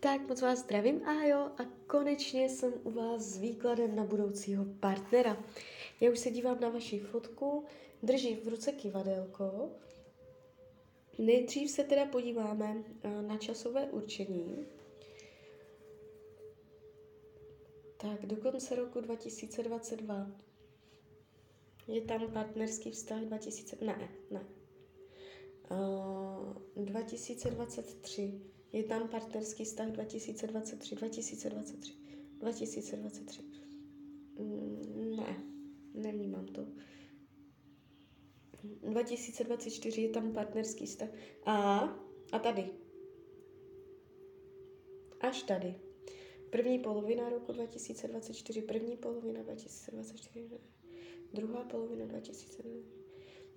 Tak moc vás zdravím, jo, a konečně jsem u vás s výkladem na budoucího partnera. Já už se dívám na vaši fotku, drží v ruce kivadelko. Nejdřív se teda podíváme eh, na časové určení. Tak do konce roku 2022 je tam partnerský vztah 2000, ne, ne. Uh, 2023 je tam partnerský vztah 2023, 2023, 2023. Ne, nevnímám to. 2024 je tam partnerský vztah. A, a tady. Až tady. První polovina roku 2024, první polovina 2024, druhá polovina 2024.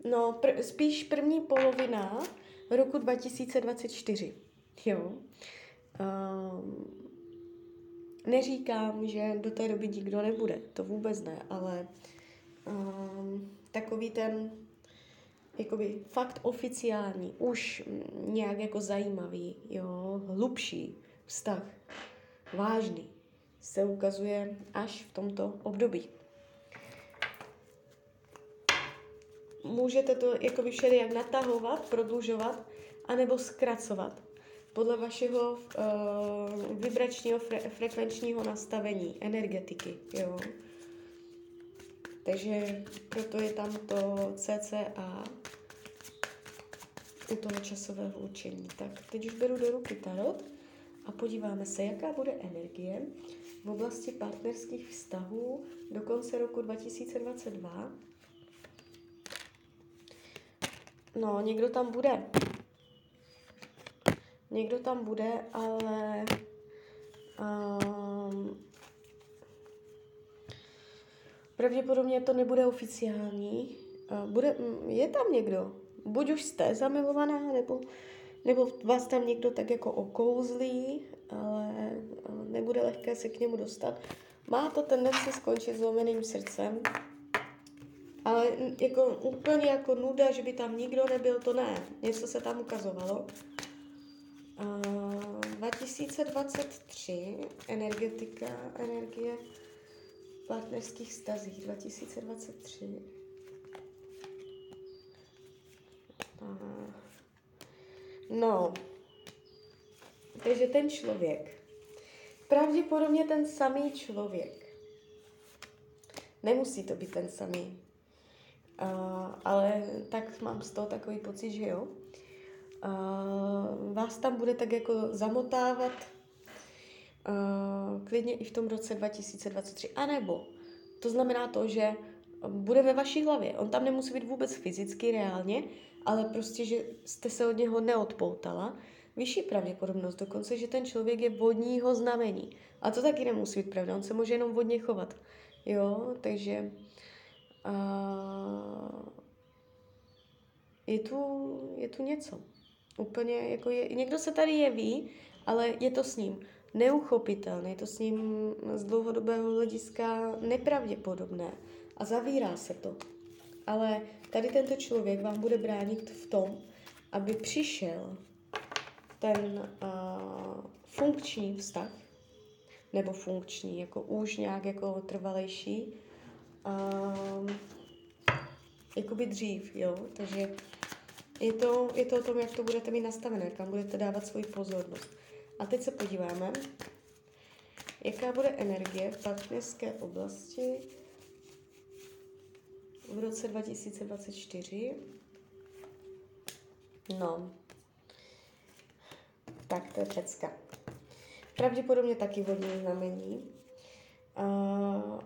No, pr- spíš první polovina roku 2024. Jo. Um, neříkám, že do té doby nikdo nebude, to vůbec ne, ale um, takový ten jakoby fakt oficiální, už nějak jako zajímavý, jo, hlubší vztah, vážný, se ukazuje až v tomto období. Můžete to jakoby všelijak natahovat, prodlužovat, anebo zkracovat podle vašeho uh, vibračního fre- frekvenčního nastavení, energetiky, jo. Takže proto je tam to CCA u toho časového určení. Tak teď už beru do ruky tarot a podíváme se, jaká bude energie v oblasti partnerských vztahů do konce roku 2022. No, někdo tam bude Někdo tam bude, ale um, pravděpodobně to nebude oficiální. Uh, bude, je tam někdo. Buď už jste zamilovaná, nebo, nebo vás tam někdo tak jako okouzlí, ale uh, nebude lehké se k němu dostat. Má to tendenci skončit zlomeným srdcem, ale jako úplně jako nuda, že by tam nikdo nebyl, to ne. Něco se tam ukazovalo. 2023, energetika, energie v partnerských stazích 2023. No, takže ten člověk, pravděpodobně ten samý člověk, nemusí to být ten samý, ale tak mám z toho takový pocit, že jo, uh, vás tam bude tak jako zamotávat klidně i v tom roce 2023. A nebo to znamená to, že bude ve vaší hlavě. On tam nemusí být vůbec fyzicky, reálně, ale prostě, že jste se od něho neodpoutala. Vyšší pravděpodobnost dokonce, že ten člověk je vodního znamení. A to taky nemusí být pravda, on se může jenom vodně chovat. Jo, takže uh, je, tu, je tu něco. Úplně jako je, někdo se tady jeví, ale je to s ním neuchopitelné, je to s ním z dlouhodobého hlediska nepravděpodobné a zavírá se to. Ale tady tento člověk vám bude bránit v tom, aby přišel ten uh, funkční vztah, nebo funkční, jako už nějak jako trvalejší, uh, jakoby dřív, jo, takže je to, je to o tom, jak to budete mít nastavené, kam budete dávat svoji pozornost. A teď se podíváme, jaká bude energie v partnerské oblasti v roce 2024. No, tak to je pecka. Pravděpodobně taky vodní znamení. Uh,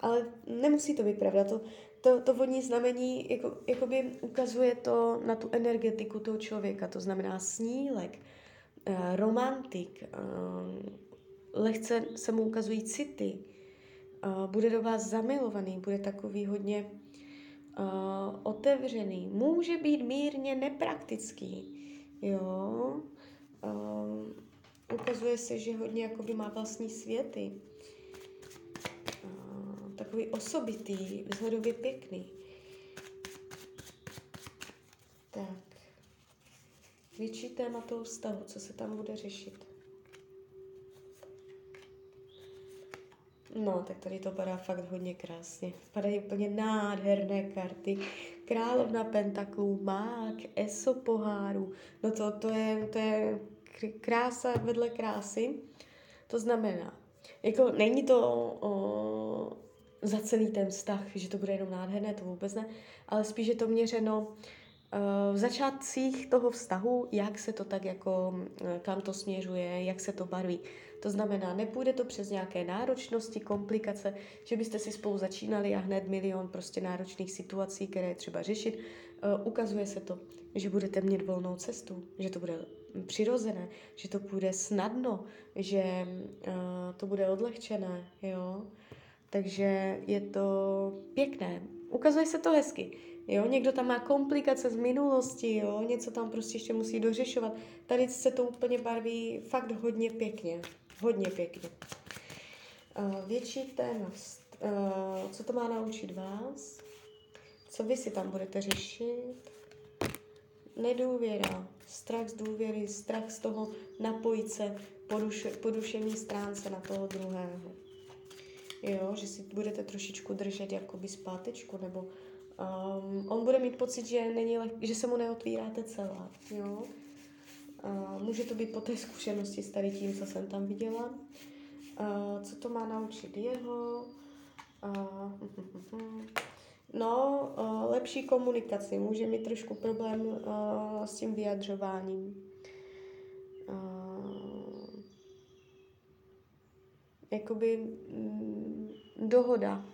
ale nemusí to být pravda. To, to, to vodní znamení jako, jakoby ukazuje to na tu energetiku toho člověka, to znamená snílek, uh, romantik, uh, lehce se mu ukazují city, uh, bude do vás zamilovaný, bude takový hodně otevřený, může být mírně nepraktický, jo, ukazuje se, že hodně jakoby má vlastní světy, takový osobitý, vzhledově pěkný. Tak. větší téma toho vztahu, co se tam bude řešit. No, tak tady to padá fakt hodně krásně. Padají úplně nádherné karty. Královna pentaklů, mák, eso poháru. No to, to, je, to je krása vedle krásy. To znamená, jako není to o, za celý ten vztah, že to bude jenom nádherné, to vůbec ne, ale spíš je to měřeno v začátcích toho vztahu, jak se to tak jako, kam to směřuje, jak se to barví. To znamená, nepůjde to přes nějaké náročnosti, komplikace, že byste si spolu začínali a hned milion prostě náročných situací, které je třeba řešit. Uh, ukazuje se to, že budete mít volnou cestu, že to bude přirozené, že to půjde snadno, že to bude odlehčené, jo. Takže je to pěkné. Ukazuje se to hezky. Jo, někdo tam má komplikace z minulosti, jo, něco tam prostě ještě musí dořešovat. Tady se to úplně barví fakt hodně pěkně. Hodně pěkně. Uh, větší téma. Uh, co to má naučit vás? Co vy si tam budete řešit? Nedůvěra, strach z důvěry, strach z toho napojit se, poruš, porušení stránce na toho druhého. Jo, že si budete trošičku držet jakoby zpátečku, nebo um, on bude mít pocit, že, není leh- že se mu neotvíráte celá. Jo? Uh, může to být po té zkušenosti s tady tím, co jsem tam viděla. Uh, co to má naučit jeho? Uh, no, uh, lepší komunikaci. Může mít trošku problém uh, s tím vyjadřováním. Uh, jakoby mm, dohoda.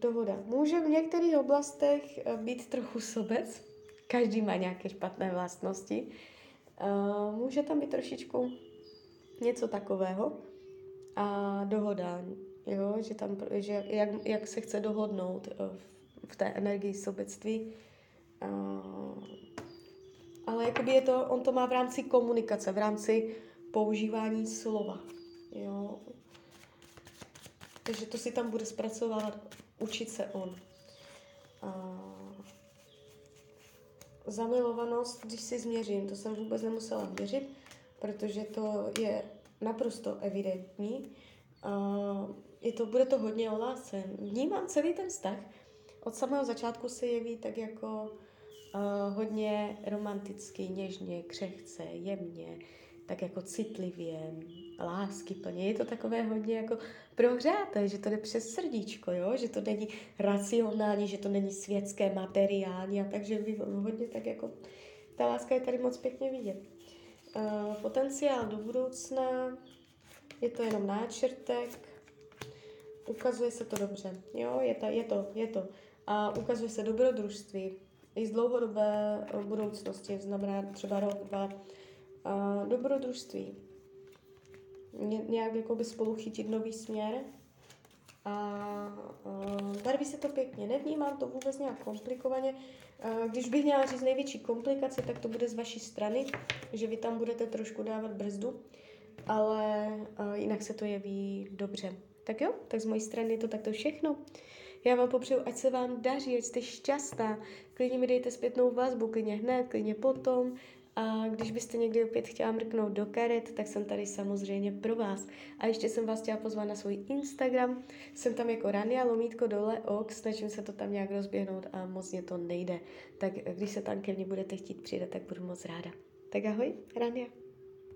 Dohoda. Může v některých oblastech být trochu sobec. Každý má nějaké špatné vlastnosti. Uh, může tam být trošičku něco takového a dohoda, jo, že tam, že jak, jak se chce dohodnout v, v té energii sobectví. Ale jakoby je to, on to má v rámci komunikace, v rámci používání slova, jo. Takže to si tam bude zpracovat, učit se on. Uh, zamilovanost, když si změřím, to jsem vůbec nemusela měřit, protože to je naprosto evidentní. Uh, je to, bude to hodně o lásce. Vnímám celý ten vztah. Od samého začátku se jeví tak jako uh, hodně romanticky, něžně, křehce, jemně, tak jako citlivě, lásky plně. Je to takové hodně jako prohřáté, že to jde přes srdíčko, jo? že to není racionální, že to není světské, materiální a takže vy hodně tak jako ta láska je tady moc pěkně vidět. Uh, potenciál do budoucna, je to jenom náčrtek, ukazuje se to dobře, jo, je to, je to, je to. A ukazuje se dobrodružství i z dlouhodobé budoucnosti, znamená třeba rok, dva, uh, dobrodružství, nějak jakoby spolu chytit nový směr a uh, barví se to pěkně. Nevnímám to vůbec nějak komplikovaně. Když bych měla říct největší komplikace, tak to bude z vaší strany, že vy tam budete trošku dávat brzdu, ale jinak se to jeví dobře. Tak jo, tak z mojí strany je to takto všechno. Já vám popřeju, ať se vám daří, ať jste šťastná. Klidně mi dejte zpětnou vazbu, klidně hned, klidně potom. A když byste někdy opět chtěla mrknout do karet, tak jsem tady samozřejmě pro vás. A ještě jsem vás chtěla pozvat na svůj Instagram. Jsem tam jako Rania Lomítko dole ok, snažím se to tam nějak rozběhnout a moc mě to nejde. Tak když se tam ke mně budete chtít přidat, tak budu moc ráda. Tak ahoj, Rania.